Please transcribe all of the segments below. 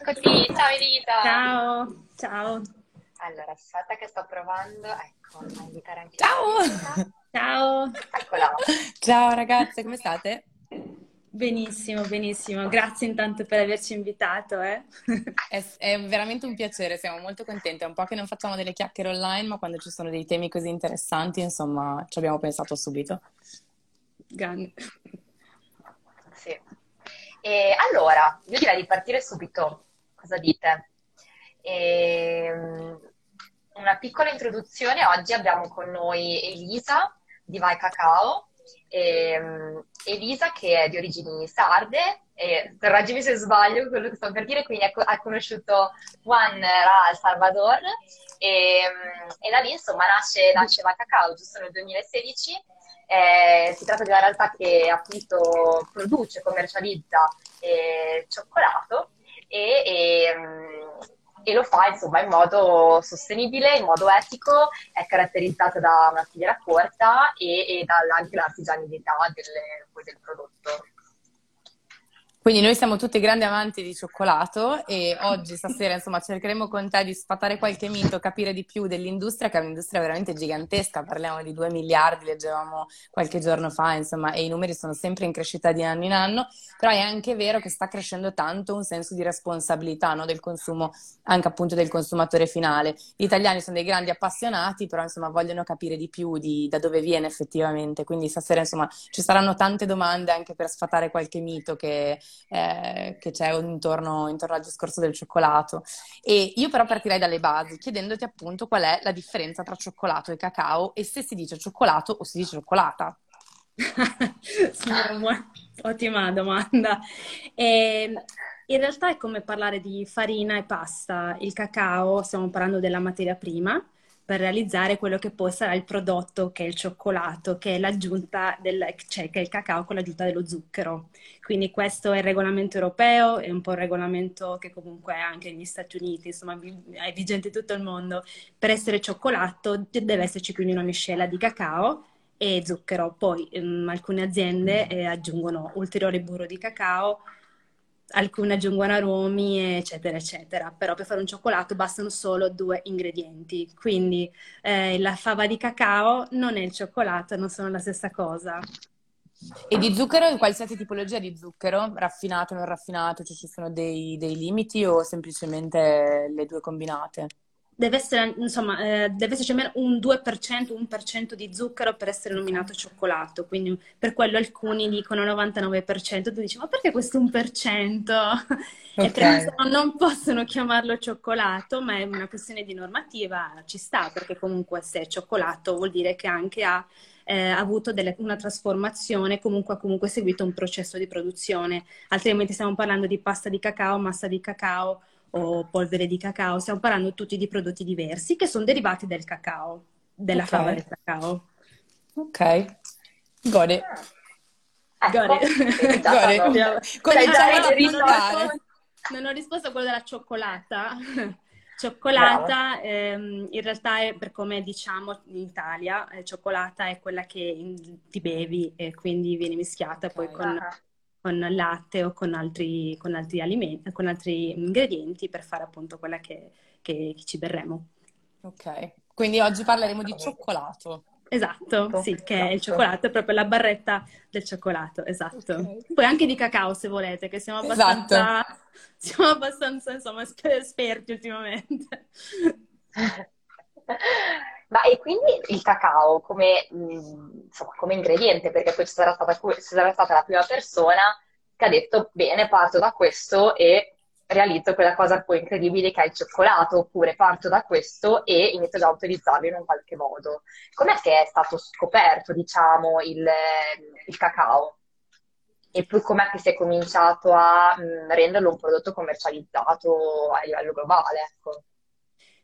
Eccoci, ciao Elisa. Ciao, ciao. Allora, aspetta che sto provando, ecco, a invitare anche Ciao. Elisa. Ciao. Eccola. Ciao ragazze, come state? Benissimo, benissimo. Grazie intanto per averci invitato. Eh. È, è veramente un piacere, siamo molto contenti. È un po' che non facciamo delle chiacchiere online, ma quando ci sono dei temi così interessanti, insomma, ci abbiamo pensato subito. Grande. E allora, io direi di partire subito. Cosa dite? Ehm, una piccola introduzione. Oggi abbiamo con noi Elisa di Vai Cacao. Ehm, Elisa che è di origini sarde, e correggimi se sbaglio quello che sto per dire, quindi ha, co- ha conosciuto Juan Ra al Salvador e, e da lì insomma nasce, nasce Vai Cacao giusto nel 2016. Eh, si tratta di una realtà che appunto produce, commercializza eh, cioccolato e, e, e lo fa insomma in modo sostenibile, in modo etico, è caratterizzata da una filiera corta e, e dalla, anche l'artigianalità del, del prodotto. Quindi noi siamo tutti grandi amanti di cioccolato e oggi, stasera, insomma, cercheremo con te di sfatare qualche mito, capire di più dell'industria, che è un'industria veramente gigantesca, parliamo di 2 miliardi, leggevamo qualche giorno fa, insomma, e i numeri sono sempre in crescita di anno in anno, però è anche vero che sta crescendo tanto un senso di responsabilità no, del consumo, anche appunto del consumatore finale. Gli italiani sono dei grandi appassionati, però insomma vogliono capire di più di, da dove viene effettivamente, quindi stasera insomma ci saranno tante domande anche per sfatare qualche mito che eh, che c'è intorno, intorno, al discorso del cioccolato. E io però partirei dalle basi, chiedendoti appunto qual è la differenza tra cioccolato e cacao e se si dice cioccolato o si dice cioccolata. Ottima domanda. E, in realtà è come parlare di farina e pasta. Il cacao, stiamo parlando della materia prima, per realizzare quello che poi sarà il prodotto che è il cioccolato, che è l'aggiunta del, cioè che è il cacao con l'aggiunta dello zucchero. Quindi questo è il regolamento europeo, è un po' il regolamento che comunque anche negli Stati Uniti, insomma è vigente in tutto il mondo. Per essere cioccolato deve esserci quindi una miscela di cacao e zucchero. Poi um, alcune aziende eh, aggiungono ulteriore burro di cacao alcune aggiungono aromi, eccetera, eccetera. Però per fare un cioccolato bastano solo due ingredienti. Quindi eh, la fava di cacao non è il cioccolato, non sono la stessa cosa. E di zucchero, qualsiasi tipologia di zucchero, raffinato, non raffinato, cioè ci sono dei, dei limiti o semplicemente le due combinate? Deve essere, insomma, eh, deve esserci almeno un 2%, 1% di zucchero per essere nominato cioccolato. Quindi per quello alcuni dicono 99%, tu dici ma perché questo 1%? Okay. E per non possono chiamarlo cioccolato, ma è una questione di normativa, ci sta, perché comunque se è cioccolato vuol dire che anche ha eh, avuto delle, una trasformazione, comunque ha comunque seguito un processo di produzione. Altrimenti stiamo parlando di pasta di cacao, massa di cacao o polvere di cacao, stiamo parlando tutti di prodotti diversi che sono derivati del cacao, della okay. fava del cacao. Ok, got it. Cominciamo a risposto, non ho risposto a quello della cioccolata. Cioccolata ehm, in realtà è per come diciamo in Italia, eh, cioccolata è quella che in, ti bevi e quindi viene mischiata poi con uh-huh con latte o con altri, con altri alimenti, con altri ingredienti per fare appunto quella che, che, che ci berremo. Ok, quindi oggi parleremo di cioccolato. Esatto, sì, che è il cioccolato, è proprio la barretta del cioccolato, esatto. Okay. Poi anche di cacao se volete, che siamo abbastanza, esatto. siamo abbastanza insomma, esperti ultimamente. Ma e quindi il cacao come, insomma, come ingrediente, perché poi ci sarà, stata, sarà stata la prima persona che ha detto bene, parto da questo e realizzo quella cosa poi incredibile che è il cioccolato, oppure parto da questo e inizio già a utilizzarlo in un qualche modo. Com'è che è stato scoperto, diciamo, il, il cacao? E poi com'è che si è cominciato a mh, renderlo un prodotto commercializzato a livello globale, ecco?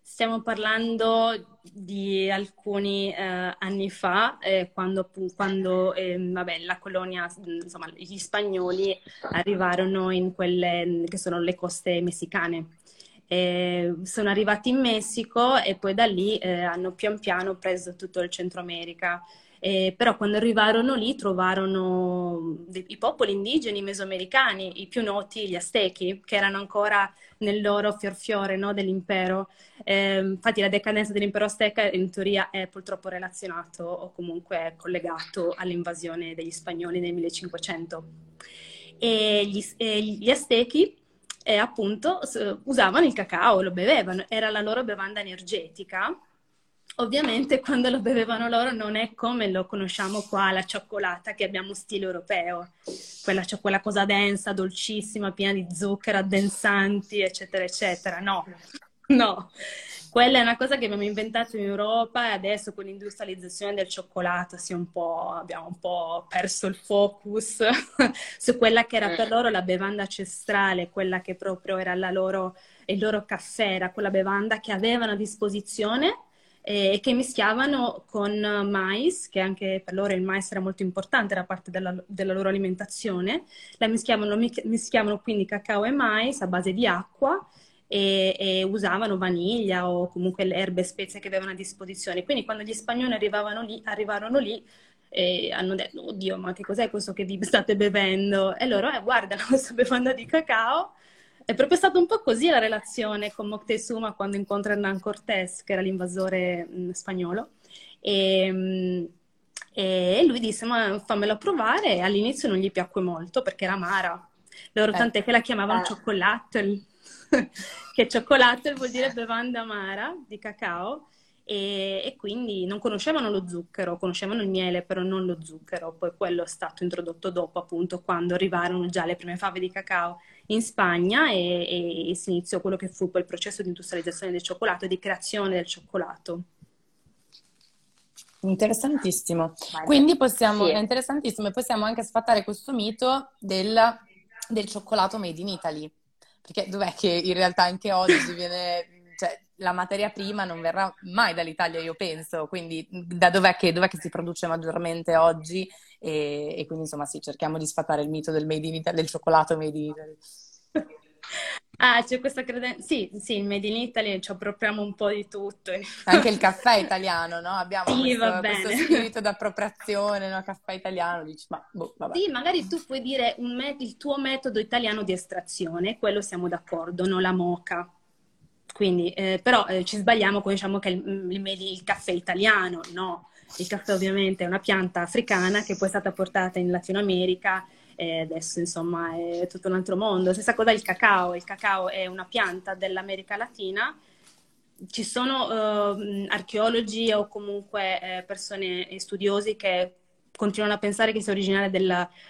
Stiamo parlando di alcuni eh, anni fa, eh, quando, quando eh, vabbè, la colonia, insomma, gli spagnoli arrivarono in quelle che sono le coste messicane. sono arrivati in Messico e poi da lì eh, hanno pian piano preso tutto il Centro America. Eh, però quando arrivarono lì trovarono i popoli indigeni mesoamericani, i più noti, gli Aztechi, che erano ancora nel loro fior fiore no, dell'impero. Eh, infatti la decadenza dell'impero azteca in teoria è purtroppo relazionato o comunque collegato all'invasione degli spagnoli nel 1500. E gli, e gli Aztechi eh, appunto usavano il cacao, lo bevevano, era la loro bevanda energetica Ovviamente quando lo bevevano loro non è come lo conosciamo qua, la cioccolata che abbiamo stile europeo, quella, cioè quella cosa densa, dolcissima, piena di zucchero, addensanti, eccetera, eccetera. No, no. Quella è una cosa che abbiamo inventato in Europa e adesso con l'industrializzazione del cioccolato un abbiamo un po' perso il focus su quella che era per mm. loro la bevanda ancestrale, quella che proprio era loro, il loro caffè, era quella bevanda che avevano a disposizione e che mischiavano con mais, che anche per loro il mais era molto importante, era parte della, della loro alimentazione, la mischiavano, mischiavano quindi cacao e mais a base di acqua e, e, usavano vaniglia o comunque le erbe e spezie che avevano a disposizione. Quindi quando gli spagnoli arrivavano lì, arrivarono lì e hanno detto, oddio, ma che cos'è questo che vi state bevendo? E loro, eh, guardano questa bevanda di cacao è proprio stata un po' così la relazione con Moctezuma quando incontra Hernán Cortés, che era l'invasore mh, mm, spagnolo. E, mh, e, lui disse, ma fammelo provare. E all'inizio non gli piacque molto perché era amara. Loro eh. tant'è che la chiamavano eh. cioccolattel, che cioccolattel vuol dire bevanda amara di cacao. E, e, quindi non conoscevano lo zucchero, conoscevano il miele, però non lo zucchero. Poi quello è stato introdotto dopo, appunto, quando arrivarono già le prime fave di cacao in Spagna e, e si iniziò quello che fu poi il processo di industrializzazione del cioccolato e di creazione del cioccolato. Interessantissimo. Quindi possiamo, sì. interessantissimo e possiamo anche sfatare questo mito del, del cioccolato made in Italy. Perché dov'è che in realtà anche oggi viene, cioè, la materia prima non verrà mai dall'Italia, io penso, quindi da dov'è che, dov'è che si produce maggiormente oggi e, e, quindi insomma sì, cerchiamo di sfatare il mito del made in Italy, del cioccolato made in Italy. Ah, c'è questa credenza. Sì, sì, il Made in Italy ci appropriamo un po' di tutto. Anche il caffè italiano, no? Abbiamo sì, questo, questo, spirito d'appropriazione, no? Caffè italiano, dici, ma boh, vabbè. Sì, magari tu puoi dire me- il tuo metodo italiano di estrazione, quello siamo d'accordo, no? La moca. Quindi, eh, però eh, ci sbagliamo quando diciamo che il, il, il caffè italiano, no? Il caffè ovviamente è una pianta africana che poi è stata portata in Latino America e adesso insomma è tutto un altro mondo. Stessa cosa il cacao, il cacao è una pianta dell'America Latina. Ci sono uh, archeologi o comunque eh, persone studiosi che continuano a pensare che sia originaria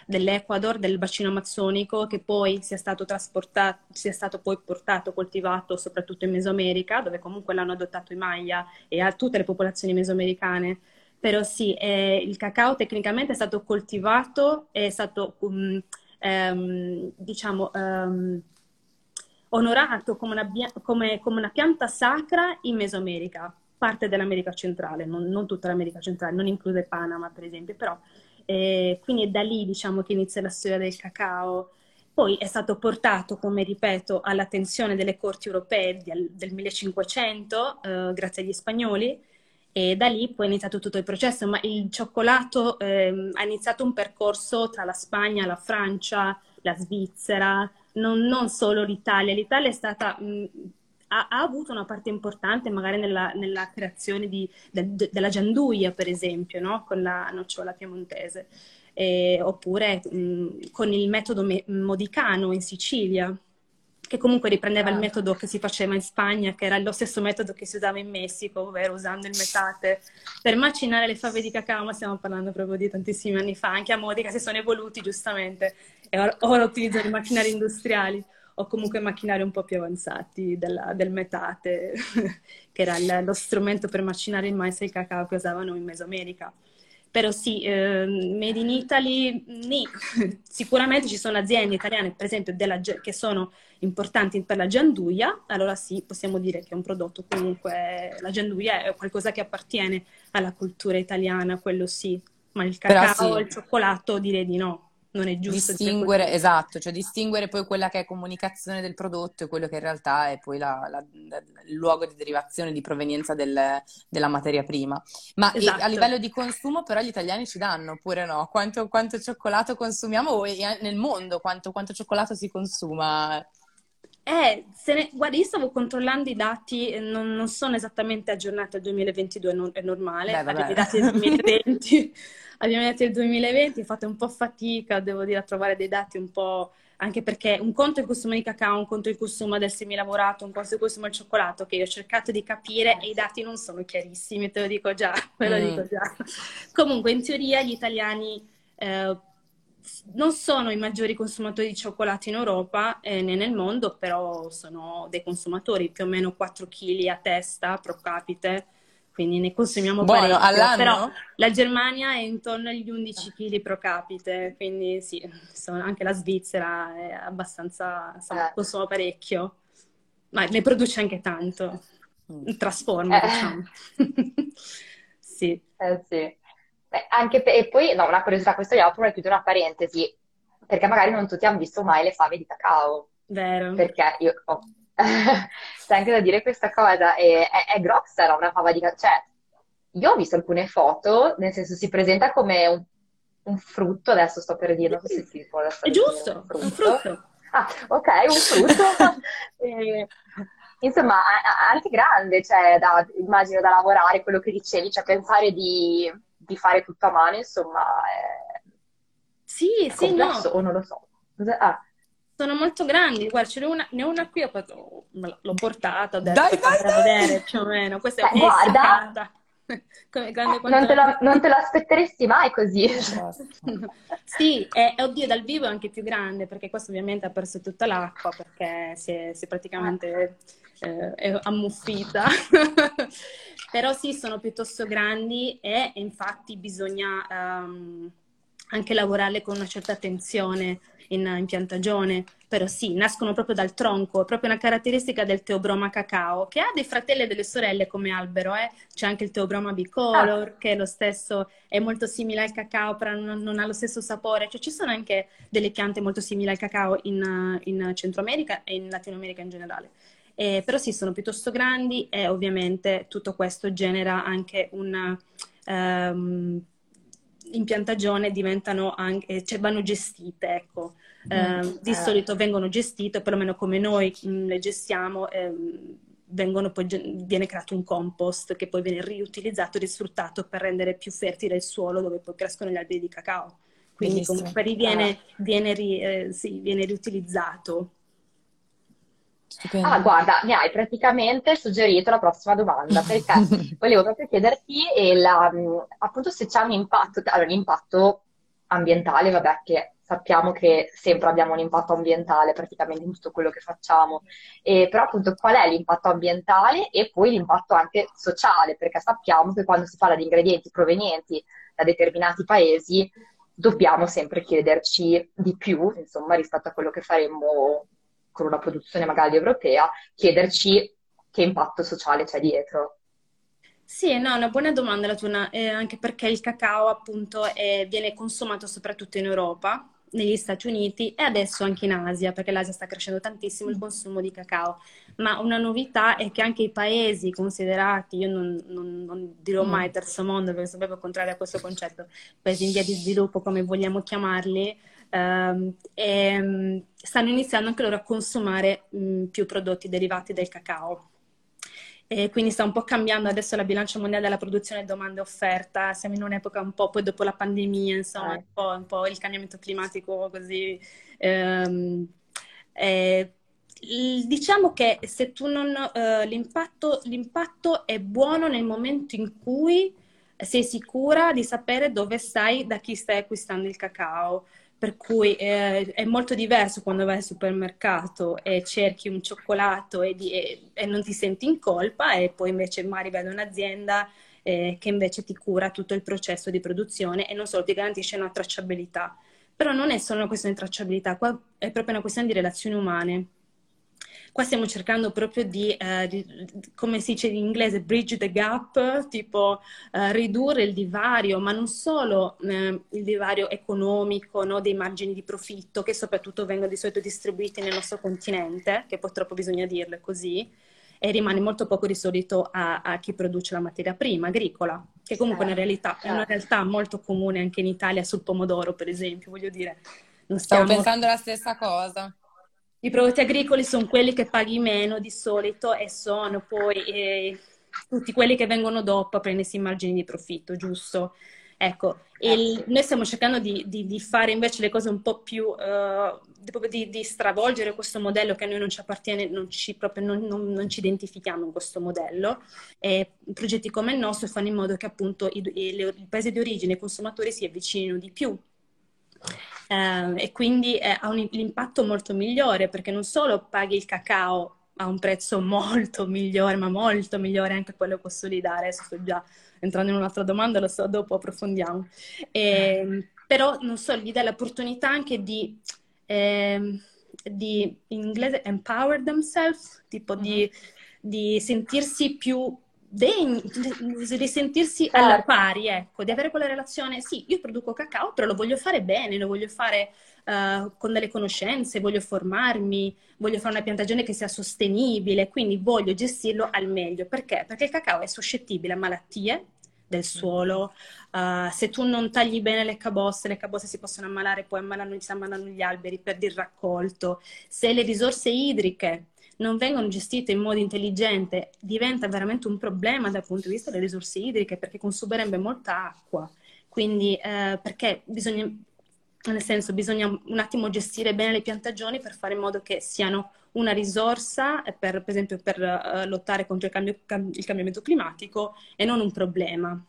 dell'Ecuador, del bacino amazzonico, che poi sia stato trasportato, sia stato poi portato, coltivato soprattutto in Mesoamerica, dove comunque l'hanno adottato i Maya e a tutte le popolazioni mesoamericane. Però sì, eh, il cacao tecnicamente è stato coltivato, è stato, um, um, diciamo, um, onorato come una, come, come una, pianta sacra in Mesoamerica, parte dell'America centrale, non, non tutta l'America centrale, non include Panama per esempio, però eh, quindi è da lì diciamo che inizia la storia del cacao. Poi è stato portato, come ripeto, all'attenzione delle corti europee del, del 1500, eh, grazie agli spagnoli, e da lì poi è iniziato tutto il processo, ma il cioccolato eh, ha iniziato un percorso tra la Spagna, la Francia, la Svizzera, non, non solo l'Italia. L'Italia è stata, mh, ha, ha, avuto una parte importante magari nella, nella creazione di, de, de, della gianduia, per esempio, no? con la nocciola piemontese, eh, oppure mh, con il metodo me- modicano in Sicilia che comunque riprendeva ah. il metodo che si faceva in Spagna, che era lo stesso metodo che si usava in Messico, ovvero usando il metate per macinare le fave di cacao, ma stiamo parlando proprio di tantissimi anni fa, anche a Modica si sono evoluti giustamente e ora, ora utilizzano i macchinari industriali o comunque macchinari un po' più avanzati della, del metate, che era il, lo strumento per macinare il mais e il cacao che usavano in Mesoamerica. Però sì, eh, Made in Italy, nì. sicuramente ci sono aziende italiane, per esempio, della, che sono importanti per la gianduia, allora sì, possiamo dire che è un prodotto comunque, la gianduia è qualcosa che appartiene alla cultura italiana, quello sì, ma il cacao e sì. il cioccolato direi di no. Non è giusto. Distinguere, esatto, cioè distinguere poi quella che è comunicazione del prodotto e quello che in realtà è poi la, la, il luogo di derivazione, di provenienza del, della materia prima. Ma esatto. a livello di consumo però gli italiani ci danno, oppure no? Quanto, quanto cioccolato consumiamo nel mondo quanto, quanto cioccolato si consuma? Eh, ne... guarda, io stavo controllando i dati, non, non sono esattamente aggiornati al 2022, non, è normale, abbiamo i dati del 2020, abbiamo i dati del 2020, ho fatto un po' fatica, devo dire, a trovare dei dati un po', anche perché un conto è il consumo di cacao, un conto è il consumo del semilavorato, un conto è il consumo del cioccolato, che io ho cercato di capire e i dati non sono chiarissimi, te lo dico già, ve lo mm. dico già. Comunque, in teoria gli italiani... Eh, non sono i maggiori consumatori di cioccolato in Europa eh, né nel mondo, però sono dei consumatori, più o meno 4 kg a testa pro capite, quindi ne consumiamo Buono, parecchio. All'anno? Però la Germania è intorno agli 11 kg pro capite, quindi sì, anche la Svizzera è abbastanza, insomma, eh. consuma parecchio, ma ne produce anche tanto, mm. trasforma, eh. diciamo. sì. Eh sì. Beh, anche pe- e poi, no, una curiosità, questo io apro e chiudo una parentesi, perché magari non tutti hanno visto mai le fave di cacao. Vero. Perché io, oh, c'è anche da dire questa cosa, è, è, è grossa era una fava di cacao, cioè, io ho visto alcune foto, nel senso si presenta come un, un frutto, adesso sto per dire, non so se si può adesso È giusto, un frutto. Un frutto. Ah, ok, un frutto. e, insomma, anche grande, cioè, da, immagino da lavorare, quello che dicevi, cioè pensare di di fare tutto a mano, insomma, è, sì, è sì, complesso, no. o non lo so. Ah. Sono molto grandi, guarda, ce n'è una, ne ho una qui, ho fatto, l'ho portata, ho detto, dai, dai, dai. vedere più o meno. Questa è eh, guarda, come grande eh, non, te lo, non te lo aspetteresti mai così. sì, e oddio, dal vivo è anche più grande, perché questo ovviamente ha perso tutta l'acqua, perché si è, si è praticamente eh, è ammuffita. Però sì, sono piuttosto grandi e infatti bisogna um, anche lavorarle con una certa attenzione in, in, piantagione. Però sì, nascono proprio dal tronco, è proprio una caratteristica del teobroma cacao, che ha dei fratelli e delle sorelle come albero. Eh? C'è anche il teobroma bicolor, ah. che è lo stesso, è molto simile al cacao, però non, non, ha lo stesso sapore. Cioè ci sono anche delle piante molto simili al cacao in, in Centro America e in Latino America in generale. Eh, però sì, sono piuttosto grandi e ovviamente tutto questo genera anche una um, impiantagione, diventano anche, cioè vanno gestite, ecco. Eh, di solito vengono gestite, perlomeno come noi mh, mm, le gestiamo, eh, poi, viene creato un compost che poi viene riutilizzato e risfruttato per rendere più fertile il suolo dove poi crescono gli alberi di cacao. Quindi Benissimo. comunque viene, viene, ri, eh, sì, viene riutilizzato. Stupendo. Ah, guarda, mi hai praticamente suggerito la prossima domanda, perché volevo proprio chiederti la, appunto se c'è un impatto, allora l'impatto ambientale, vabbè, che sappiamo che sempre abbiamo un impatto ambientale praticamente in tutto quello che facciamo, e, però appunto qual è l'impatto ambientale e poi l'impatto anche sociale, perché sappiamo che quando si parla di ingredienti provenienti da determinati paesi dobbiamo sempre chiederci di più, insomma, rispetto a quello che faremmo con una produzione magari europea, chiederci che impatto sociale c'è dietro. Sì, no, una buona domanda la tua, eh, anche perché il cacao appunto è, viene consumato soprattutto in Europa, negli Stati Uniti e adesso anche in Asia, perché l'Asia sta crescendo tantissimo il consumo di cacao. Ma una novità è che anche i paesi considerati, io non, non, non dirò mai mm. terzo mondo perché sono proprio contrario a questo concetto, paesi in via di sviluppo come vogliamo chiamarli, Um, e um, stanno iniziando anche loro a consumare um, più prodotti derivati dal cacao. E quindi sta un po' cambiando adesso la bilancia mondiale della produzione domanda e offerta, siamo in un'epoca un po' poi dopo la pandemia, insomma, eh. un, po', un, po', il cambiamento climatico così. Ehm, eh, diciamo che se tu non, uh, l'impatto, l'impatto è buono nel momento in cui sei sicura di sapere dove stai, da chi stai acquistando il cacao per cui eh, è molto diverso quando vai al supermercato e cerchi un cioccolato e, di, e, e non ti senti in colpa e poi invece magari vai da un'azienda eh, che invece ti cura tutto il processo di produzione e non solo ti garantisce una tracciabilità. Però non è solo una questione di tracciabilità, qua è proprio una questione di relazioni umane. Qua stiamo cercando proprio di, eh, di, come si dice in inglese, bridge the gap, tipo eh, ridurre il divario, ma non solo eh, il divario economico, no, dei margini di profitto, che soprattutto vengono di solito distribuiti nel nostro continente, che purtroppo bisogna dirlo così, e rimane molto poco di solito a, a chi produce la materia prima, agricola, che comunque certo, è, una realtà, certo. è una realtà molto comune anche in Italia sul pomodoro, per esempio, voglio dire. Non stiamo... Stavo pensando la stessa cosa. I prodotti agricoli sono quelli che paghi meno di solito e sono poi eh, tutti quelli che vengono dopo a prendersi i margini di profitto, giusto? Ecco, il, noi stiamo cercando di, di, di, fare invece le cose un po' più, uh, di, di, stravolgere questo modello che a noi non ci appartiene, non ci, proprio, non, non, non ci identifichiamo in questo modello. E progetti come il nostro fanno in modo che appunto i, i, le, il paese di origine, i consumatori si avvicinino di più eh, e quindi eh, ha un impatto molto migliore perché non solo paghi il cacao a un prezzo molto migliore, ma molto migliore anche quello che posso dare, adesso sto già entrando in un'altra domanda, lo so, dopo approfondiamo. E, ehm, però non so, gli dà l'opportunità anche di, eh, di in inglese, empower themselves, tipo mm-hmm. di, di sentirsi più degni, di sentirsi certo. alla pari, ecco, di avere quella relazione, sì, io produco cacao, però lo voglio fare bene, lo voglio fare uh, con delle conoscenze, voglio formarmi, voglio fare una piantagione che sia sostenibile, quindi voglio gestirlo al meglio. Perché? Perché il cacao è suscettibile a malattie del suolo, uh, se tu non tagli bene le cabosse, le cabosse si possono ammalare, poi ammalano, si ammalano gli alberi, perdi il raccolto, se le risorse idriche non vengono gestite in modo intelligente, diventa veramente un problema dal punto di vista delle risorse idriche perché consumerebbe molta acqua. Quindi, eh, perché bisogna, nel senso, bisogna un attimo gestire bene le piantagioni per fare in modo che siano una risorsa, per, per esempio, per uh, lottare contro il, cambio, cam- il cambiamento climatico e non un problema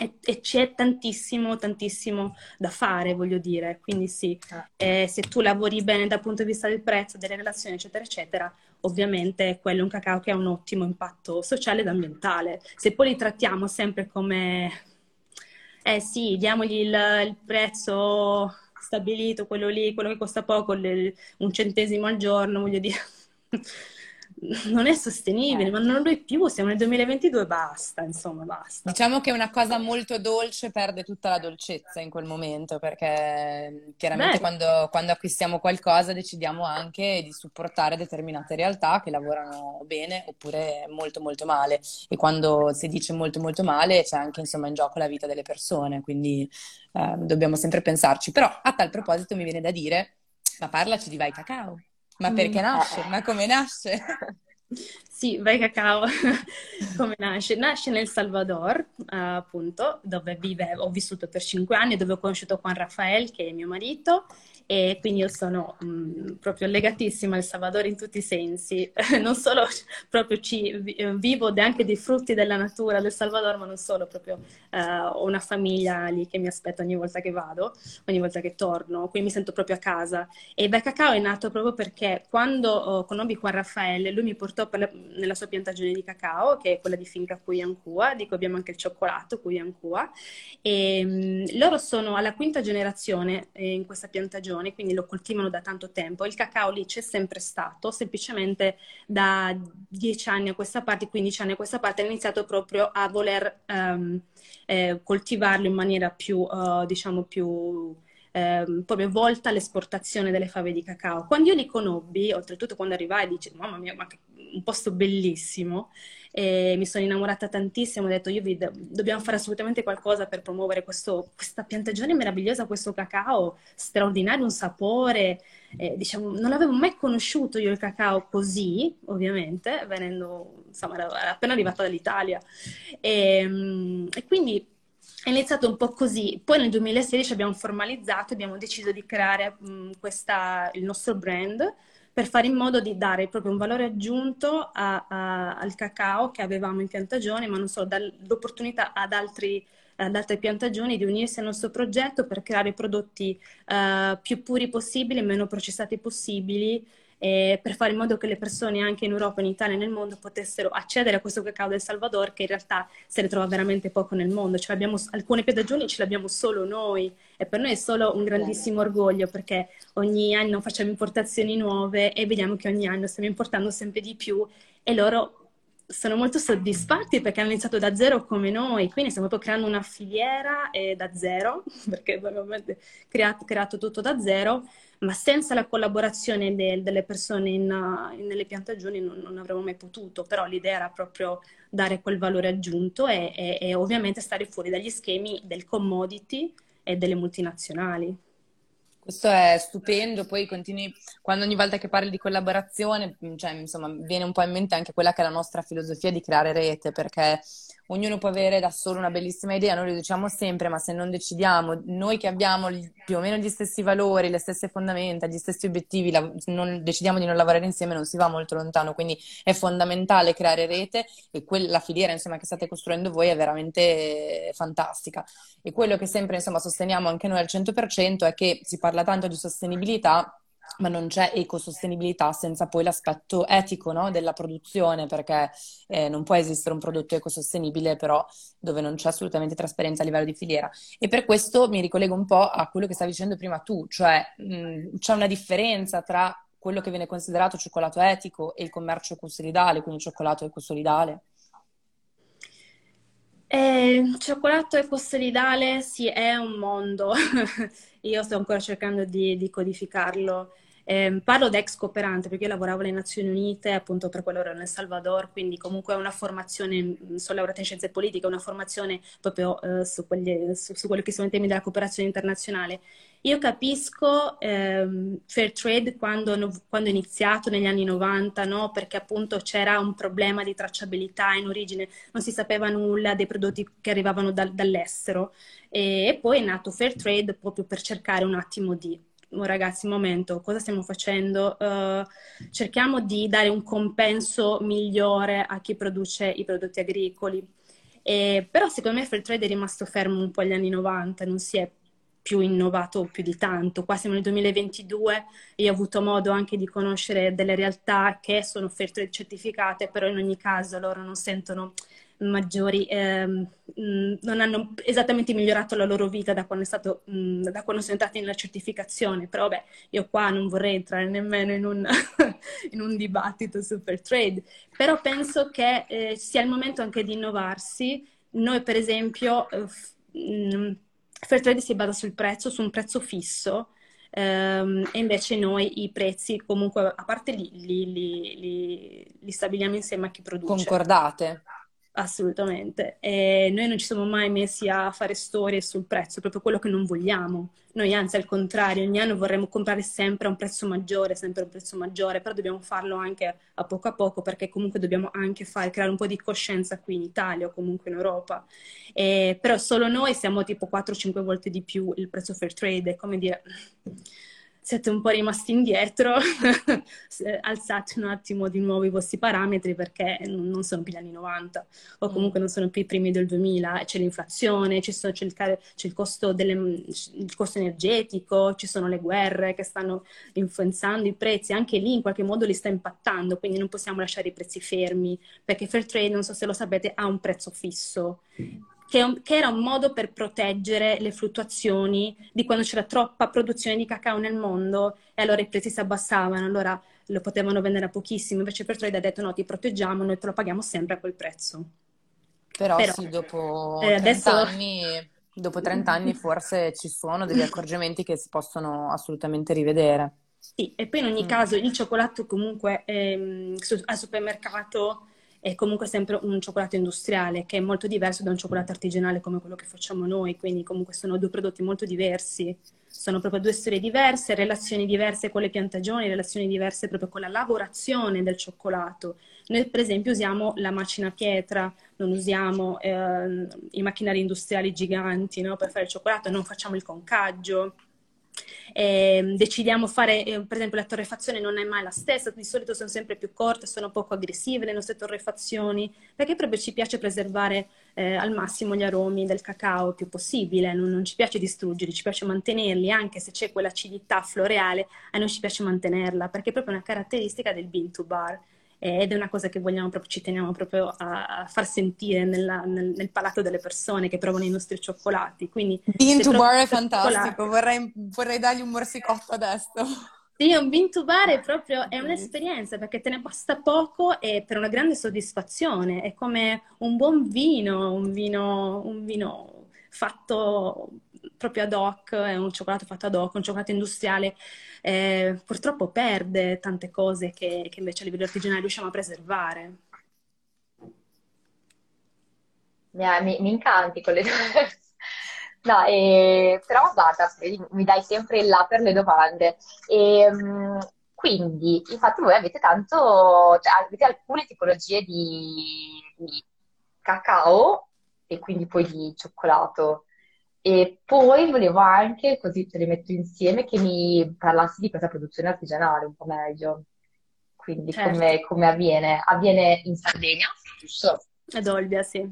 e, e, c'è tantissimo, tantissimo da fare, voglio dire. Quindi sì, ah. eh, se tu lavori bene dal punto di vista del prezzo, delle relazioni, eccetera, eccetera, ovviamente quello è un cacao che ha un ottimo impatto sociale ed ambientale. Se poi li trattiamo sempre come, eh sì, diamogli il, il prezzo stabilito, quello lì, quello che costa poco, le, un centesimo al giorno, voglio dire non è sostenibile, eh. ma non lo è più, siamo nel 2022, basta, insomma, basta. Diciamo che una cosa molto dolce perde tutta la dolcezza in quel momento, perché chiaramente quando, quando, acquistiamo qualcosa decidiamo anche di supportare determinate realtà che lavorano bene oppure molto molto male e quando si dice molto molto male c'è anche insomma in gioco la vita delle persone, quindi eh, dobbiamo sempre pensarci. Però a tal proposito mi viene da dire, ma parlaci di Vai Cacao. Ma perché mm. nasce? Ma come nasce? Sì, Vai Cacao, come nasce? Nasce nel Salvador, appunto, dove vive, ho vissuto per cinque anni, dove ho conosciuto Juan Rafael, che è mio marito, e quindi io sono mh, mm, proprio legatissima al Salvador in tutti i sensi, non solo proprio ci vivo anche dei frutti della natura del Salvador, ma non solo, proprio uh, ho una famiglia lì che mi aspetta ogni volta che vado, ogni volta che torno, quindi mi sento proprio a casa. E Bel Cacao è nato proprio perché quando uh, conobbi Juan Raffaele, lui mi portò la, nella sua piantagione di cacao, che è quella di Finca Cuyancua, di cui abbiamo anche il cioccolato Cuyancua, e um, loro sono alla quinta generazione eh, in questa piantagione produzione, quindi lo coltivano da tanto tempo. Il cacao lì c'è sempre stato, semplicemente da 10 anni a questa parte, 15 anni a questa parte, hanno iniziato proprio a voler um, eh, coltivarlo in maniera più, uh, diciamo, più eh, proprio volta all'esportazione delle fave di cacao. Quando io li conobbi, oltretutto quando arrivai, dicevo, mamma mia, ma che un posto bellissimo, e mi sono innamorata tantissimo, ho detto io vi do- dobbiamo fare assolutamente qualcosa per promuovere questo, questa piantagione meravigliosa, questo cacao straordinario, un sapore, eh, diciamo, non avevo mai conosciuto io il cacao così, ovviamente, venendo, insomma, appena arrivata dall'Italia e, ehm, e quindi è iniziato un po' così, poi nel 2016 abbiamo formalizzato, abbiamo deciso di creare mh, questa, il nostro brand per fare in modo di dare proprio un valore aggiunto a, a, al cacao che avevamo in piantagione, ma non solo, l'opportunità ad, ad altre piantagioni di unirsi al nostro progetto per creare prodotti uh, più puri possibili, meno processati possibili eh, per fare in modo che le persone anche in Europa, in Italia e nel mondo potessero accedere a questo cacao del Salvador che in realtà se ne trova veramente poco nel mondo. Cioè, abbiamo, alcune piadagioni ce le abbiamo solo noi e per noi è solo un grandissimo orgoglio perché ogni anno facciamo importazioni nuove e vediamo che ogni anno stiamo importando sempre di più e loro sono molto soddisfatti perché hanno iniziato da zero come noi, quindi stiamo proprio creando una filiera eh, da zero, perché abbiamo creato, creato, tutto da zero, ma senza la collaborazione de, delle persone in, in, nelle piantagioni non, non, avremmo mai potuto, però l'idea era proprio dare quel valore aggiunto e, e, e ovviamente stare fuori dagli schemi del commodity e delle multinazionali. Questo è stupendo, poi continui, quando ogni volta che parli di collaborazione, cioè, insomma, viene un po' in mente anche quella che è la nostra filosofia di creare rete, perché ognuno può avere da solo una bellissima idea, noi lo diciamo sempre, ma se non decidiamo, noi che abbiamo più o meno gli stessi valori, le stesse fondamenta, gli stessi obiettivi, la, non, decidiamo di non lavorare insieme, non si va molto lontano, quindi è fondamentale creare rete e quella filiera insomma, che state costruendo voi è veramente fantastica. E quello che sempre insomma, sosteniamo anche noi al 100% è che si parla tanto di sostenibilità, ma non c'è ecosostenibilità senza poi l'aspetto etico no? della produzione, perché eh, non può esistere un prodotto ecosostenibile però dove non c'è assolutamente trasparenza a livello di filiera. E per questo mi ricollego un po' a quello che stavi dicendo prima tu, cioè mh, c'è una differenza tra quello che viene considerato cioccolato etico e il commercio ecosolidale, quindi cioccolato ecosolidale. Eh, cioccolato ecosolidale sì, è un mondo. Io sto ancora cercando di, di codificarlo. Eh, parlo da ex cooperante perché io lavoravo alle Nazioni Unite, appunto per quello ero nel Salvador, quindi comunque è una formazione, sono laureata in scienze politiche, una formazione proprio eh, su, quelli, su, su quelli che sono i temi della cooperazione internazionale. Io capisco ehm, Fair Trade quando, quando, è iniziato negli anni 90, no? perché appunto c'era un problema di tracciabilità in origine, non si sapeva nulla dei prodotti che arrivavano da, dall'estero e, e poi è nato Fair Trade proprio per cercare un attimo di Oh, ragazzi, un momento, cosa stiamo facendo? Uh, cerchiamo di dare un compenso migliore a chi produce i prodotti agricoli. E, però secondo me Fair Trade è rimasto fermo un po' agli anni 90, non si è più innovato più di tanto. Qua siamo nel 2022 e ho avuto modo anche di conoscere delle realtà che sono Fair Trade certificate, però in ogni caso loro non sentono maggiori, ehm, non hanno esattamente migliorato la loro vita da quando, stato, mh, da quando sono entrati nella certificazione. Però vabbè, io qua non vorrei entrare nemmeno in un, in un dibattito su fair trade, però penso che eh, sia il momento anche di innovarsi. Noi per esempio, eh, fair trade si basa sul prezzo, su un prezzo fisso, Um, e invece noi i prezzi comunque a parte li, li, li, li, stabiliamo insieme a chi produce. Concordate. Assolutamente. E noi non ci siamo mai messi a fare storie sul prezzo, proprio quello che non vogliamo. Noi anzi al contrario, ogni anno vorremmo comprare sempre a un prezzo maggiore, sempre a un prezzo maggiore, però dobbiamo farlo anche a poco a poco perché comunque dobbiamo anche fare, creare un po' di coscienza qui in Italia o comunque in Europa. E, però solo noi siamo tipo 4-5 volte di più il prezzo fair trade, è come dire siete un po' rimasti indietro, alzate un attimo di nuovo i vostri parametri perché non sono più gli anni 90 o mm. comunque non sono più i primi del 2000, c'è l'inflazione, c'è, il, c'è il, costo delle, il, costo energetico, ci sono le guerre che stanno influenzando i prezzi, anche lì in qualche modo li sta impattando, quindi non possiamo lasciare i prezzi fermi perché Fair Trade, non so se lo sapete, ha un prezzo fisso che, che, era un modo per proteggere le fluttuazioni di quando c'era troppa produzione di cacao nel mondo e allora i prezzi si abbassavano, allora lo potevano vendere a pochissimo, invece Pertrade ha detto no, ti proteggiamo, noi te lo paghiamo sempre a quel prezzo. Però, Però sì, dopo eh, 30 adesso... anni dopo 30 anni forse ci sono degli accorgimenti che si possono assolutamente rivedere. Sì, e poi in ogni mm. caso il cioccolato comunque ehm, al supermercato è comunque sempre un cioccolato industriale che è molto diverso da un cioccolato artigianale come quello che facciamo noi, quindi comunque sono due prodotti molto diversi, sono proprio due storie diverse, relazioni diverse con le piantagioni, relazioni diverse proprio con la lavorazione del cioccolato. Noi per esempio usiamo la macina pietra, non usiamo eh, i macchinari industriali giganti no, per fare il cioccolato, non facciamo il concaggio. Eh, decidiamo fare, eh, per esempio la torrefazione non è mai la stessa, di solito sono sempre più corte, sono poco aggressive le nostre torrefazioni, perché proprio ci piace preservare eh, al massimo gli aromi del cacao più possibile, non, non, ci piace distruggerli, ci piace mantenerli, anche se c'è quell'acidità floreale, a noi ci piace mantenerla, perché è proprio una caratteristica del bean to bar ed è una cosa che vogliamo proprio, ci teniamo proprio a, far sentire nella, nel, nel, palato delle persone che provano i nostri cioccolati. Quindi, bean to bar è fantastico, vorrei, vorrei dargli un morsicotto adesso. Sì, un bean to bar è proprio è un'esperienza perché te ne basta poco e per una grande soddisfazione. È come un buon vino, un vino, un vino fatto proprio ad hoc, è un cioccolato fatto ad hoc, un cioccolato industriale, eh, purtroppo perde tante cose che, che invece a livello artigianale riusciamo a preservare. Mi, mi, mi incanti con le tue... No, eh, però guarda, mi dai sempre il là per le domande. E, ehm, quindi, infatti, voi avete tanto, cioè, avete alcune tipologie di, di cacao e quindi poi di cioccolato. E poi volevo anche, così te le metto insieme, che mi parlassi di questa produzione artigianale un po' meglio. Quindi certo. come, come avviene? Avviene in Sardegna, giusto? Ad Olbia, sì.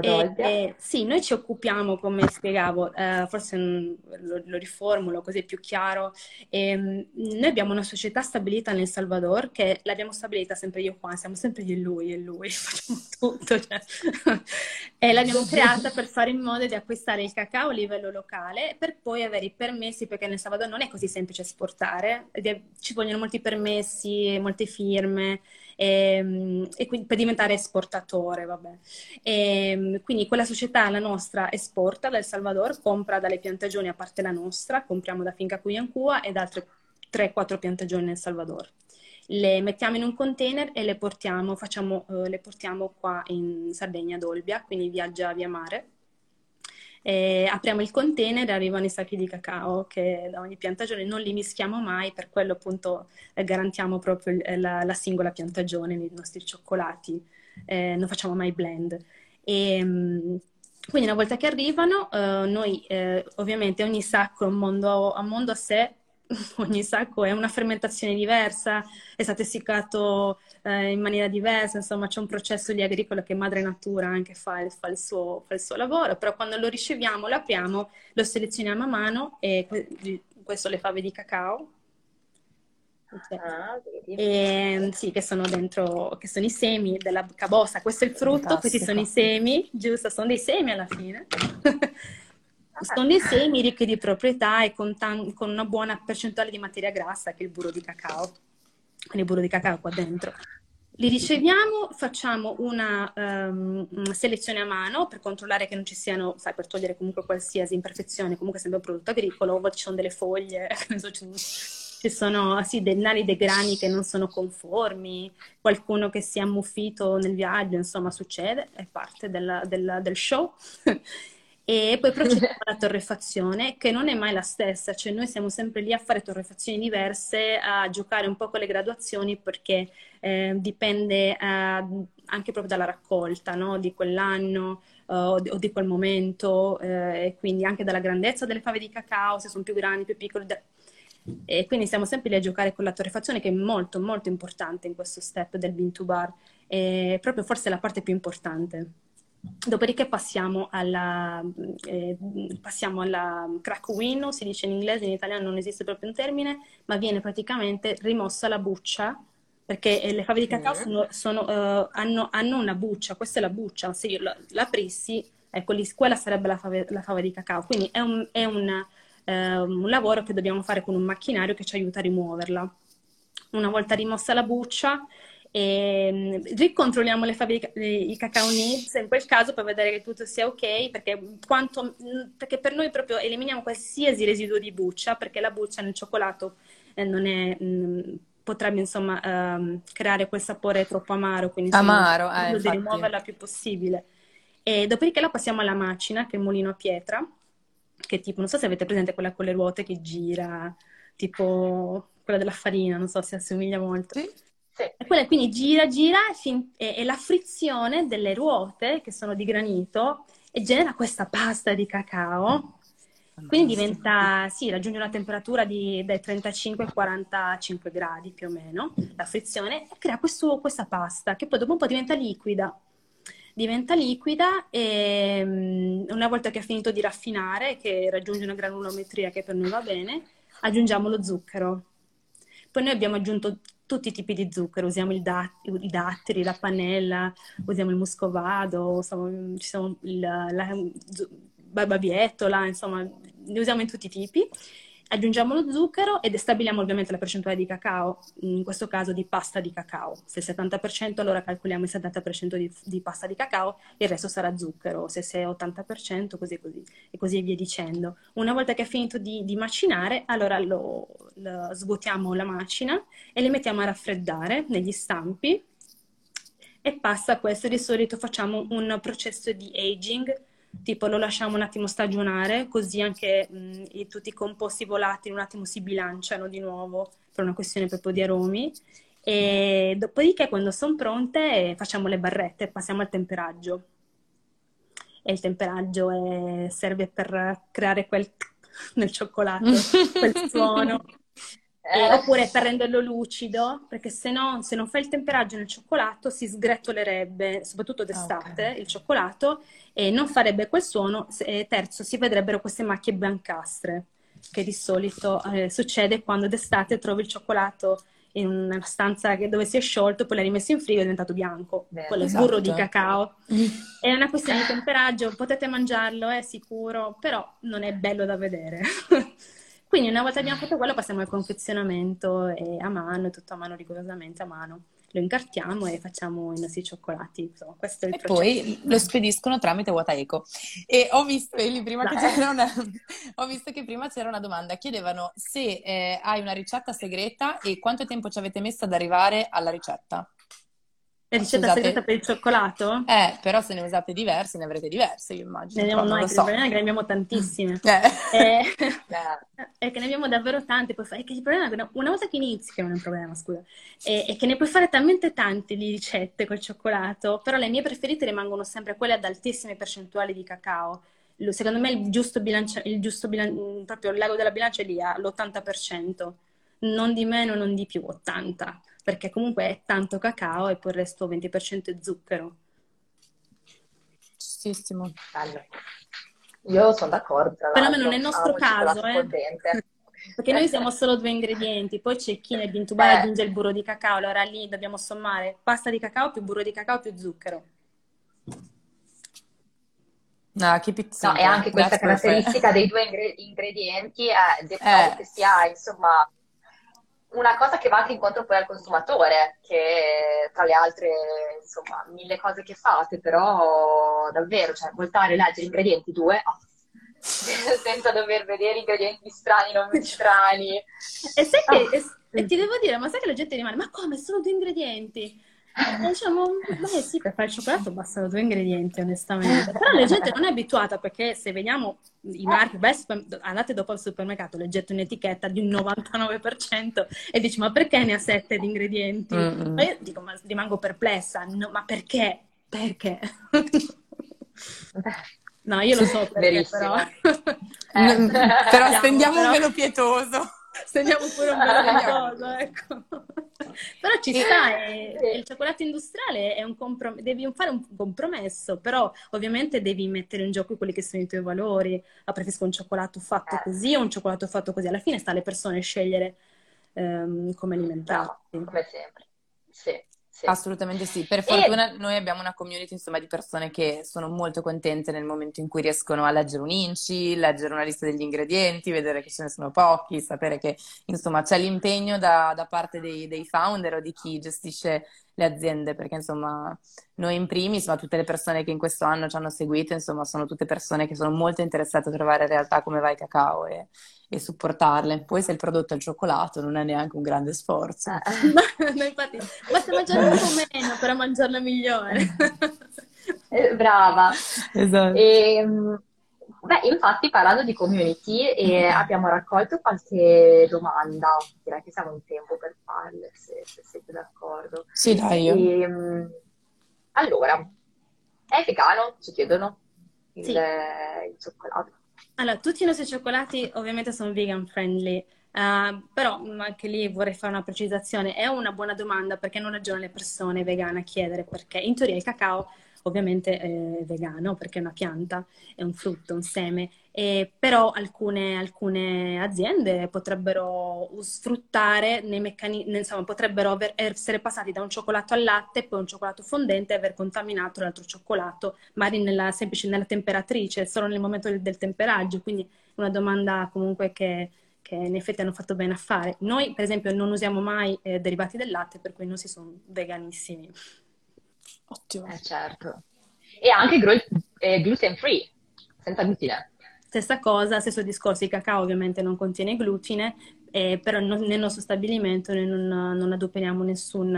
E, e, sì, noi ci occupiamo, come spiegavo, eh, forse lo, lo, riformulo così è più chiaro. Ehm, noi abbiamo una società stabilita nel Salvador che l'abbiamo stabilita sempre io qua, siamo sempre io e lui e lui, facciamo tutto. Cioè. e l'abbiamo creata per fare in modo di acquistare il cacao a livello locale per poi avere i permessi, perché nel Salvador non è così semplice esportare, ci vogliono molti permessi, molte firme e, ehm, e quindi per diventare esportatore. E, ehm, quindi quella società, la nostra, esporta dal Salvador, compra dalle piantagioni a parte la nostra, compriamo da Finca Cuyancua e da altre 3-4 piantagioni nel Salvador. Le mettiamo in un container e le portiamo, facciamo, uh, le portiamo qua in Sardegna ad Olbia, quindi viaggia via mare e apriamo il container e arrivano i sacchi di cacao che da ogni piantagione non li mischiamo mai, per quello appunto eh, garantiamo proprio la, la, singola piantagione nei nostri cioccolati, eh, non facciamo mai blend. E, ehm, quindi una volta che arrivano, eh, noi eh, ovviamente ogni sacco è un mondo, un mondo a sé, ogni sacco è una fermentazione diversa, è stato essiccato eh, in maniera diversa, insomma c'è un processo di agricolo che Madre Natura anche fa, fa, il suo, fa, il suo, lavoro, però quando lo riceviamo, lo apriamo, lo selezioniamo a mano e questo le fave di cacao. Ah, e, sì, che sono dentro, che sono i semi della cabossa, questo è il frutto, Fantastico. questi sono i semi, giusto? Sono dei semi alla fine. sono dei semi ricchi di proprietà e con, tan- con, una buona percentuale di materia grassa che è il burro di cacao. Quindi il burro di cacao qua dentro. Li riceviamo, facciamo una um, selezione a mano per controllare che non ci siano, sai, per togliere comunque qualsiasi imperfezione, comunque sempre un prodotto agricolo, ci sono delle foglie, ci sono sì, dei nari, dei grani che non sono conformi, qualcuno che si è ammuffito nel viaggio, insomma succede, è parte della, della, del show. e poi procediamo alla torrefazione che non è mai la stessa, cioè noi siamo sempre lì a fare torrefazioni diverse, a giocare un po' con le graduazioni perché eh, dipende eh, anche proprio dalla raccolta no? di quell'anno uh, o, di, quel momento eh, e quindi anche dalla grandezza delle fave di cacao, se sono più grandi, più piccole. E quindi siamo sempre lì a giocare con la torrefazione che è molto molto importante in questo step del bean to bar, è proprio forse la parte più importante. Dopodiché passiamo alla, eh, passiamo alla crack winnow, si dice in inglese, in italiano non esiste proprio un termine, ma viene praticamente rimossa la buccia, perché eh, le fave di cacao sono, sono, uh, hanno, hanno, una buccia, questa è la buccia, se io l'aprissi, ecco lì, quella sarebbe la fave, la fava di cacao, quindi è, un, è un, uh, un lavoro che dobbiamo fare con un macchinario che ci aiuta a rimuoverla. Una volta rimossa la buccia, e ehm, ricontrolliamo le fabbriche, i cacao nibs in quel caso per vedere che tutto sia ok, perché, quanto, perché, per noi proprio eliminiamo qualsiasi residuo di buccia, perché la buccia nel cioccolato eh, non è, mh, potrebbe insomma um, creare quel sapore troppo amaro, quindi amaro, eh, di rimuoverla il più possibile. E dopodiché la passiamo alla macina, che è il mulino a pietra, che tipo, non so se avete presente quella con le ruote che gira, tipo quella della farina, non so se assomiglia molto. Sì. Sì. E quella quindi gira, gira fin- e, e, la frizione delle ruote che sono di granito e genera questa pasta di cacao Quindi diventa, sì, raggiunge una temperatura di, dai 35 ai 45 gradi più o meno, la frizione, e crea questo, questa pasta che poi dopo un po' diventa liquida. Diventa liquida e mm, una volta che ha finito di raffinare, che raggiunge una granulometria che per noi va bene, aggiungiamo lo zucchero. Poi noi abbiamo aggiunto tutti i tipi di zucchero, usiamo dat- i datteri, la pannella, usiamo il muscovado, insomma, ci sono il, la, barbabietola, insomma, ne usiamo in tutti i tipi. Aggiungiamo lo zucchero ed stabiliamo ovviamente la percentuale di cacao, in questo caso di pasta di cacao. Se è 70% allora calcoliamo il 70% di, di pasta di cacao, il resto sarà zucchero, se è 80% così, così e così via dicendo. Una volta che è finito di, di macinare, allora lo, lo svuotiamo la macina e le mettiamo a raffreddare negli stampi e passa questo. Di solito facciamo un processo di aging tipo lo lasciamo un attimo stagionare, così anche mh, tutti i composti volatili un attimo si bilanciano di nuovo per una questione proprio di aromi. E dopodiché, quando sono pronte, facciamo le barrette, passiamo al temperaggio. E il temperaggio è, serve per creare quel nel cioccolato, quel suono. Eh, oppure per renderlo lucido, perché se no, se non fai il temperaggio nel cioccolato si sgretolerebbe, soprattutto d'estate, okay. il cioccolato, e non farebbe quel suono. E terzo, si vedrebbero queste macchie biancastre, che di solito eh, succede quando d'estate trovi il cioccolato in una stanza dove si è sciolto, poi l'hai rimesso in frigo e è diventato bianco. Beh, Quello esatto. burro di cacao. è una questione di temperaggio, potete mangiarlo, è sicuro, però non è bello da vedere. Quindi una volta abbiamo fatto quello passiamo al confezionamento e a mano, tutto a mano, rigorosamente a mano. Lo incartiamo e facciamo i nostri cioccolati. Insomma, questo è il e processo. poi lo spediscono tramite Wataeco. E ho visto, Eli, prima che c'era una, ho visto che prima c'era una domanda. Chiedevano se eh, hai una ricetta segreta e quanto tempo ci avete messo ad arrivare alla ricetta. La ricetta usate... segreta per il cioccolato? Eh, però se ne usate diverse, ne avrete diverse, io immagino. Ne abbiamo, noi, so. il problema è che ne abbiamo tantissime. Eh. Eh, è che ne abbiamo davvero tante. Puoi fare, il problema è che una volta che inizi, che non è un problema, scusa, è, è, che ne puoi fare talmente tante di ricette col cioccolato, però le mie preferite rimangono sempre quelle ad altissime percentuali di cacao. Secondo me il giusto bilancia, il giusto bilan- proprio il lago della bilancia è lì all'80%, non di meno, non di più, 80% perché comunque è tanto cacao e poi il resto 20% è zucchero. Giustissimo. Bello. Io sono d'accordo. Però non è il nostro caso, eh. Perché noi siamo solo due ingredienti, poi c'è chi nel bintubale eh. aggiunge il burro di cacao, allora lì dobbiamo sommare pasta di cacao più burro di cacao più zucchero. No, che pizzino. No, e anche questa caratteristica dei due ingredienti è eh, che sia, insomma, una cosa che va anche incontro poi al consumatore, che tra le altre, insomma, mille cose che fate, però davvero, cioè, voltare, leggere ingredienti due, oh, senza dover vedere ingredienti strani, non strani. E sai che, oh. e, e ti devo dire, ma sai che la gente rimane, ma come, sono due ingredienti? E diciamo, beh sì, per fare il cioccolato bastano due ingredienti, onestamente. Però la gente non è abituata perché se vediamo i marchi, beh, andate dopo al supermercato, leggete un'etichetta di un 99% e dici ma perché ne ha sette di ingredienti? Mm-hmm. Io dico, ma rimango perplessa, no, ma perché? Perché? no, io lo so perché, Verissimo. però... Eh, però stendiamo però... un velo pietoso. Stendiamo pure un velo pietoso, ecco. però ci sta, è, il cioccolato industriale è un compromesso, devi fare un compromesso, però ovviamente devi mettere in gioco quelli che sono i tuoi valori. Ah, preferisco un cioccolato fatto eh. così o un cioccolato fatto così. Alla fine sta alle persone scegliere um, come alimentarsi. No, come sempre, sì. Sì. Assolutamente sì. Per fortuna e... noi abbiamo una community insomma, di persone che sono molto contente nel momento in cui riescono a leggere un INCI, leggere una lista degli ingredienti, vedere che ce ne sono pochi, sapere che insomma c'è l'impegno da, da parte dei, dei founder o di chi gestisce le aziende, perché insomma noi in primis, ma tutte le persone che in questo anno ci hanno seguito, insomma sono tutte persone che sono molto interessate a trovare in realtà come va il cacao e, e supportarle. Poi se il prodotto è il cioccolato non è neanche un grande sforzo. Eh. no, infatti, basta mangiarlo un po' meno per mangiarlo migliore. Eh, brava. Esatto. E, ehm, Beh, infatti parlando di community eh, abbiamo raccolto qualche domanda, direi che siamo in tempo per farle, se, se siete d'accordo. Sì, dai. Io. E, ehm, allora, è vegano? Ci chiedono il, sì. il cioccolato. Allora, tutti i nostri cioccolati ovviamente sono vegan friendly, uh, però anche lì vorrei fare una precisazione. È una buona domanda perché non ragionano le persone vegane a chiedere perché in teoria il cacao ovviamente è vegano perché è una pianta, è un frutto, un seme, e però alcune, alcune aziende potrebbero sfruttare nei meccanismi, insomma, potrebbero essere passati da un cioccolato al latte, poi un cioccolato fondente e aver contaminato l'altro cioccolato, magari nella, semplice nella temperatrice, solo nel momento del, del temperaggio, quindi una domanda comunque che che in effetti hanno fatto bene a fare. Noi, per esempio, non usiamo mai eh, derivati del latte, per cui i nostri sono veganissimi. Ottimo. Eh, certo. E anche eh, gluten free, senza glutine. Stessa cosa, stesso discorso, il cacao ovviamente non contiene glutine, eh, però no, nel nostro stabilimento noi non, non adoperiamo nessun,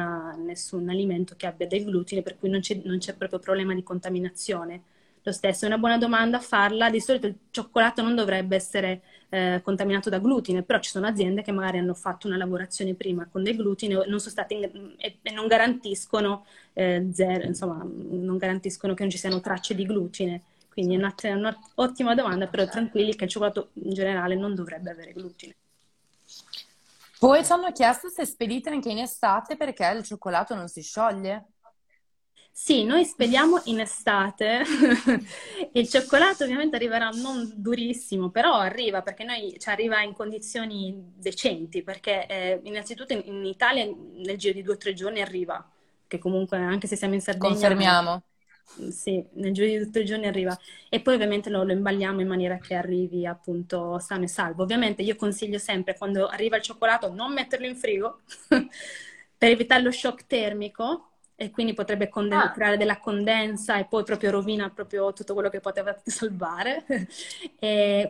nessun, alimento che abbia del glutine, per cui non c'è, non c'è proprio problema di contaminazione lo stesso. È una buona domanda farla. Di solito il cioccolato non dovrebbe essere eh, contaminato da glutine, però ci sono aziende che magari hanno fatto una lavorazione prima con del glutine non in, e, e, non garantiscono eh, zero, insomma, non garantiscono che non ci siano tracce di glutine. Quindi è un'ottima domanda, però tranquilli che il cioccolato in generale non dovrebbe avere glutine. Poi ci hanno chiesto se spedite anche in estate perché il cioccolato non si scioglie. Sì, noi spediamo in estate. il cioccolato ovviamente arriverà non durissimo, però arriva perché noi ci arriva in condizioni decenti, perché eh, innanzitutto in, in, Italia nel giro di due o tre giorni arriva, che comunque anche se siamo in Sardegna... Confermiamo. Sì, nel giro di due o tre giorni arriva. E poi ovviamente lo, lo imballiamo in maniera che arrivi appunto sano e salvo. Ovviamente io consiglio sempre quando arriva il cioccolato non metterlo in frigo per evitare lo shock termico e quindi potrebbe conden- ah. creare della condensa e poi proprio rovina proprio tutto quello che poteva salvare.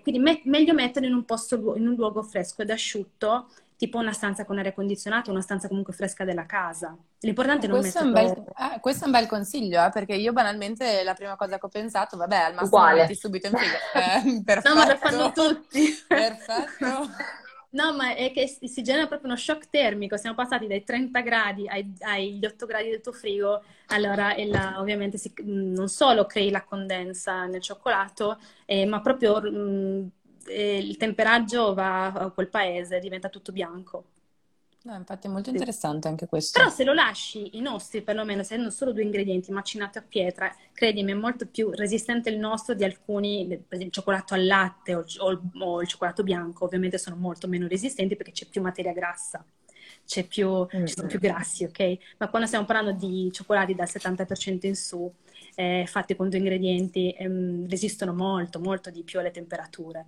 quindi me- meglio metterlo in un posto, in un luogo fresco ed asciutto, tipo una stanza con aria condizionata, una stanza comunque fresca della casa. L'importante è non questo metterlo... È bel, eh, questo è un bel consiglio, eh, perché io banalmente la prima cosa che ho pensato, vabbè, al massimo metti subito in frigo. Eh, perfetto. No, ma lo fanno tutti. Perfetto. No, ma è che si genera proprio uno shock termico. Siamo passati dai 30 gradi ai, agli 8 gradi del tuo frigo. Allora, la, ovviamente, si, non solo crei la condensa nel cioccolato, eh, ma proprio mh, eh, il temperaggio va a quel paese, diventa tutto bianco. No, infatti è molto interessante anche questo. Però se lo lasci i nostri, perlomeno, se hanno solo due ingredienti macinati a pietra, credimi, è molto più resistente il nostro di alcuni, per esempio il cioccolato al latte o, o, o, il cioccolato bianco, ovviamente sono molto meno resistenti perché c'è più materia grassa, c'è più, mm-hmm. ci sono più grassi, ok? Ma quando stiamo parlando di cioccolati dal 70% in su, eh, fatti con due ingredienti, ehm, resistono molto, molto di più alle temperature.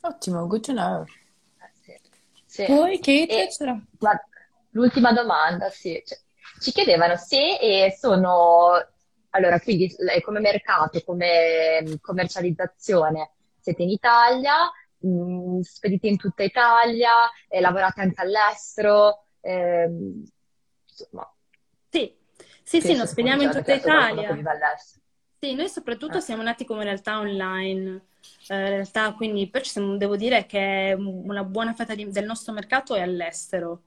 Ottimo, good to know. Sì. Poi Kate e, c'era... Guarda, l'ultima domanda, sì. Cioè, ci chiedevano se eh, sono, allora, quindi come mercato, come commercializzazione, siete in Italia, mh, mm, spedite in tutta Italia, eh, lavorate anche all'estero, ehm, insomma. Sì, sì, sì, non spediamo in tutta Italia. Sì, noi soprattutto ah. siamo nati come realtà online eh, in realtà, quindi siamo, devo dire che una buona fetta di, del nostro mercato è all'estero.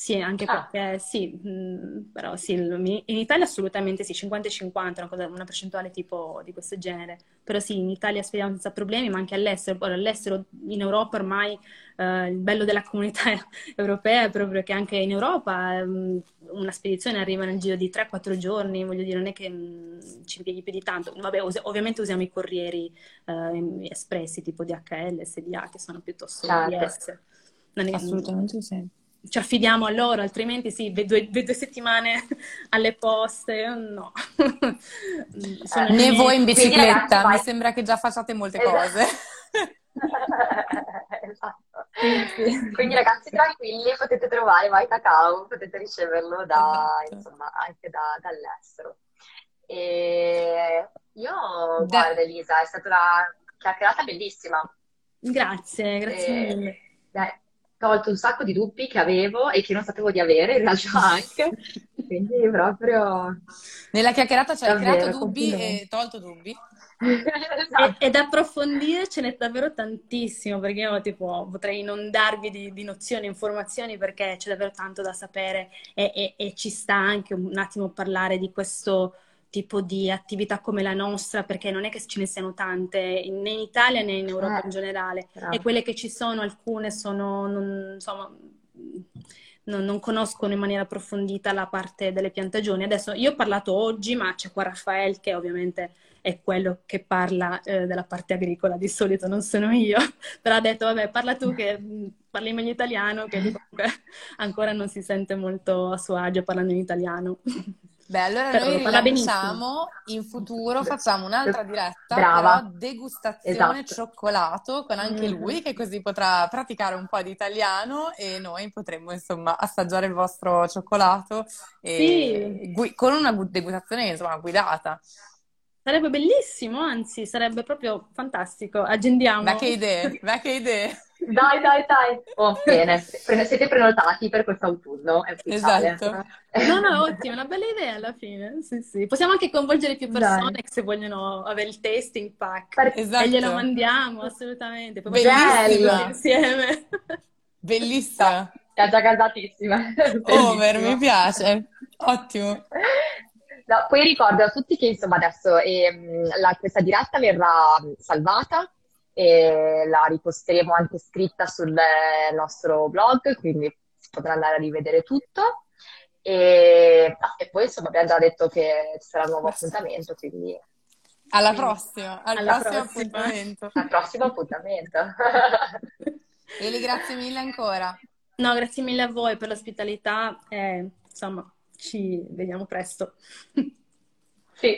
Sì, anche ah. perché sì, mh, però sì, in Italia assolutamente sì, 50-50, una, cosa, una percentuale tipo di questo genere. Però sì, in Italia speriamo senza problemi, ma anche all'estero. Poi all'estero, in Europa ormai eh, il bello della comunità europea è proprio che anche in Europa mh, una spedizione arriva nel giro di 3-4 giorni, voglio dire, non è che mh, ci impieghi più di tanto. Vabbè, us- ovviamente usiamo i corrieri eh, espressi tipo DHL, SDA, che sono piuttosto certo. DS. Non è, Assolutamente sì ci affidiamo a loro, altrimenti sì, due, due, settimane alle poste, no. eh, né voi in bicicletta, mi sembra che già facciate molte esatto. cose. esatto. Quindi ragazzi tranquilli, potete trovare Vai Cacao, potete riceverlo da, esatto. insomma, anche da, dall'estero. E io, da... guarda Elisa, è stata una chiacchierata bellissima. Grazie, grazie e... mille. Dai tolto un sacco di dubbi che avevo e che non sapevo di avere in realtà anche. Quindi proprio... Nella chiacchierata ci hai creato dubbi e tolto dubbi. esatto. Ed approfondire ce n'è davvero tantissimo perché io tipo potrei inondarvi di, di nozioni, informazioni perché c'è davvero tanto da sapere e, e, e ci sta anche un attimo parlare di questo tipo di attività come la nostra, perché non è che ce ne siano tante né in Italia né in Europa Eh, in generale. bravo. E quelle che ci sono, alcune sono, non, insomma, non, non conoscono in maniera approfondita la parte delle piantagioni. Adesso io ho parlato oggi, ma c'è qua Raffaele che ovviamente è quello che parla eh, della parte agricola, di solito non sono io, però ha detto, vabbè, parla tu che mh, parli meglio italiano, che comunque ancora non si sente molto a suo agio parlando in italiano. Beh, allora Però noi rilanciamo, in futuro facciamo un'altra diretta, Brava. però degustazione Esatto. cioccolato con anche Mhm. lui, che così potrà praticare un po' di italiano e noi potremmo insomma assaggiare il vostro cioccolato e gui- con una gu- degustazione insomma guidata. Sarebbe bellissimo, anzi, sarebbe proprio fantastico. Agendiamo. Ma che idee, ma che idee. Dai, dai, dai. Oh, bene, Pre- siete prenotati per quest'autunno. Esatto. No, no, ottimo, una bella idea alla fine. Sì, sì. Possiamo anche coinvolgere più persone Dai. se vogliono avere il tasting pack Per- Esatto. e glielo mandiamo assolutamente. Poi Bellissima. insieme. Bellissima. È già gasatissima. Over, mi piace. Ottimo. No, poi ricordo a tutti che insomma adesso ehm, la- questa diretta verrà mh, salvata e la riposteremo anche scritta sul eh, nostro blog, quindi si potrà andare a rivedere tutto. E, ah, e poi insomma abbiamo già detto che ci sarà un nuovo appuntamento, quindi Alla prossima, al Alla prossimo prossima. appuntamento. al prossimo appuntamento. Eli, grazie mille ancora. No, grazie mille a voi per l'ospitalità e insomma ci vediamo presto. Sì,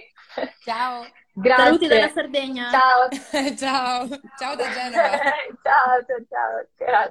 Ciao. grazie. Saluti dalla Sardegna. Ciao. ciao. Ciao da Genova. ciao, ciao, ciao. Grazie.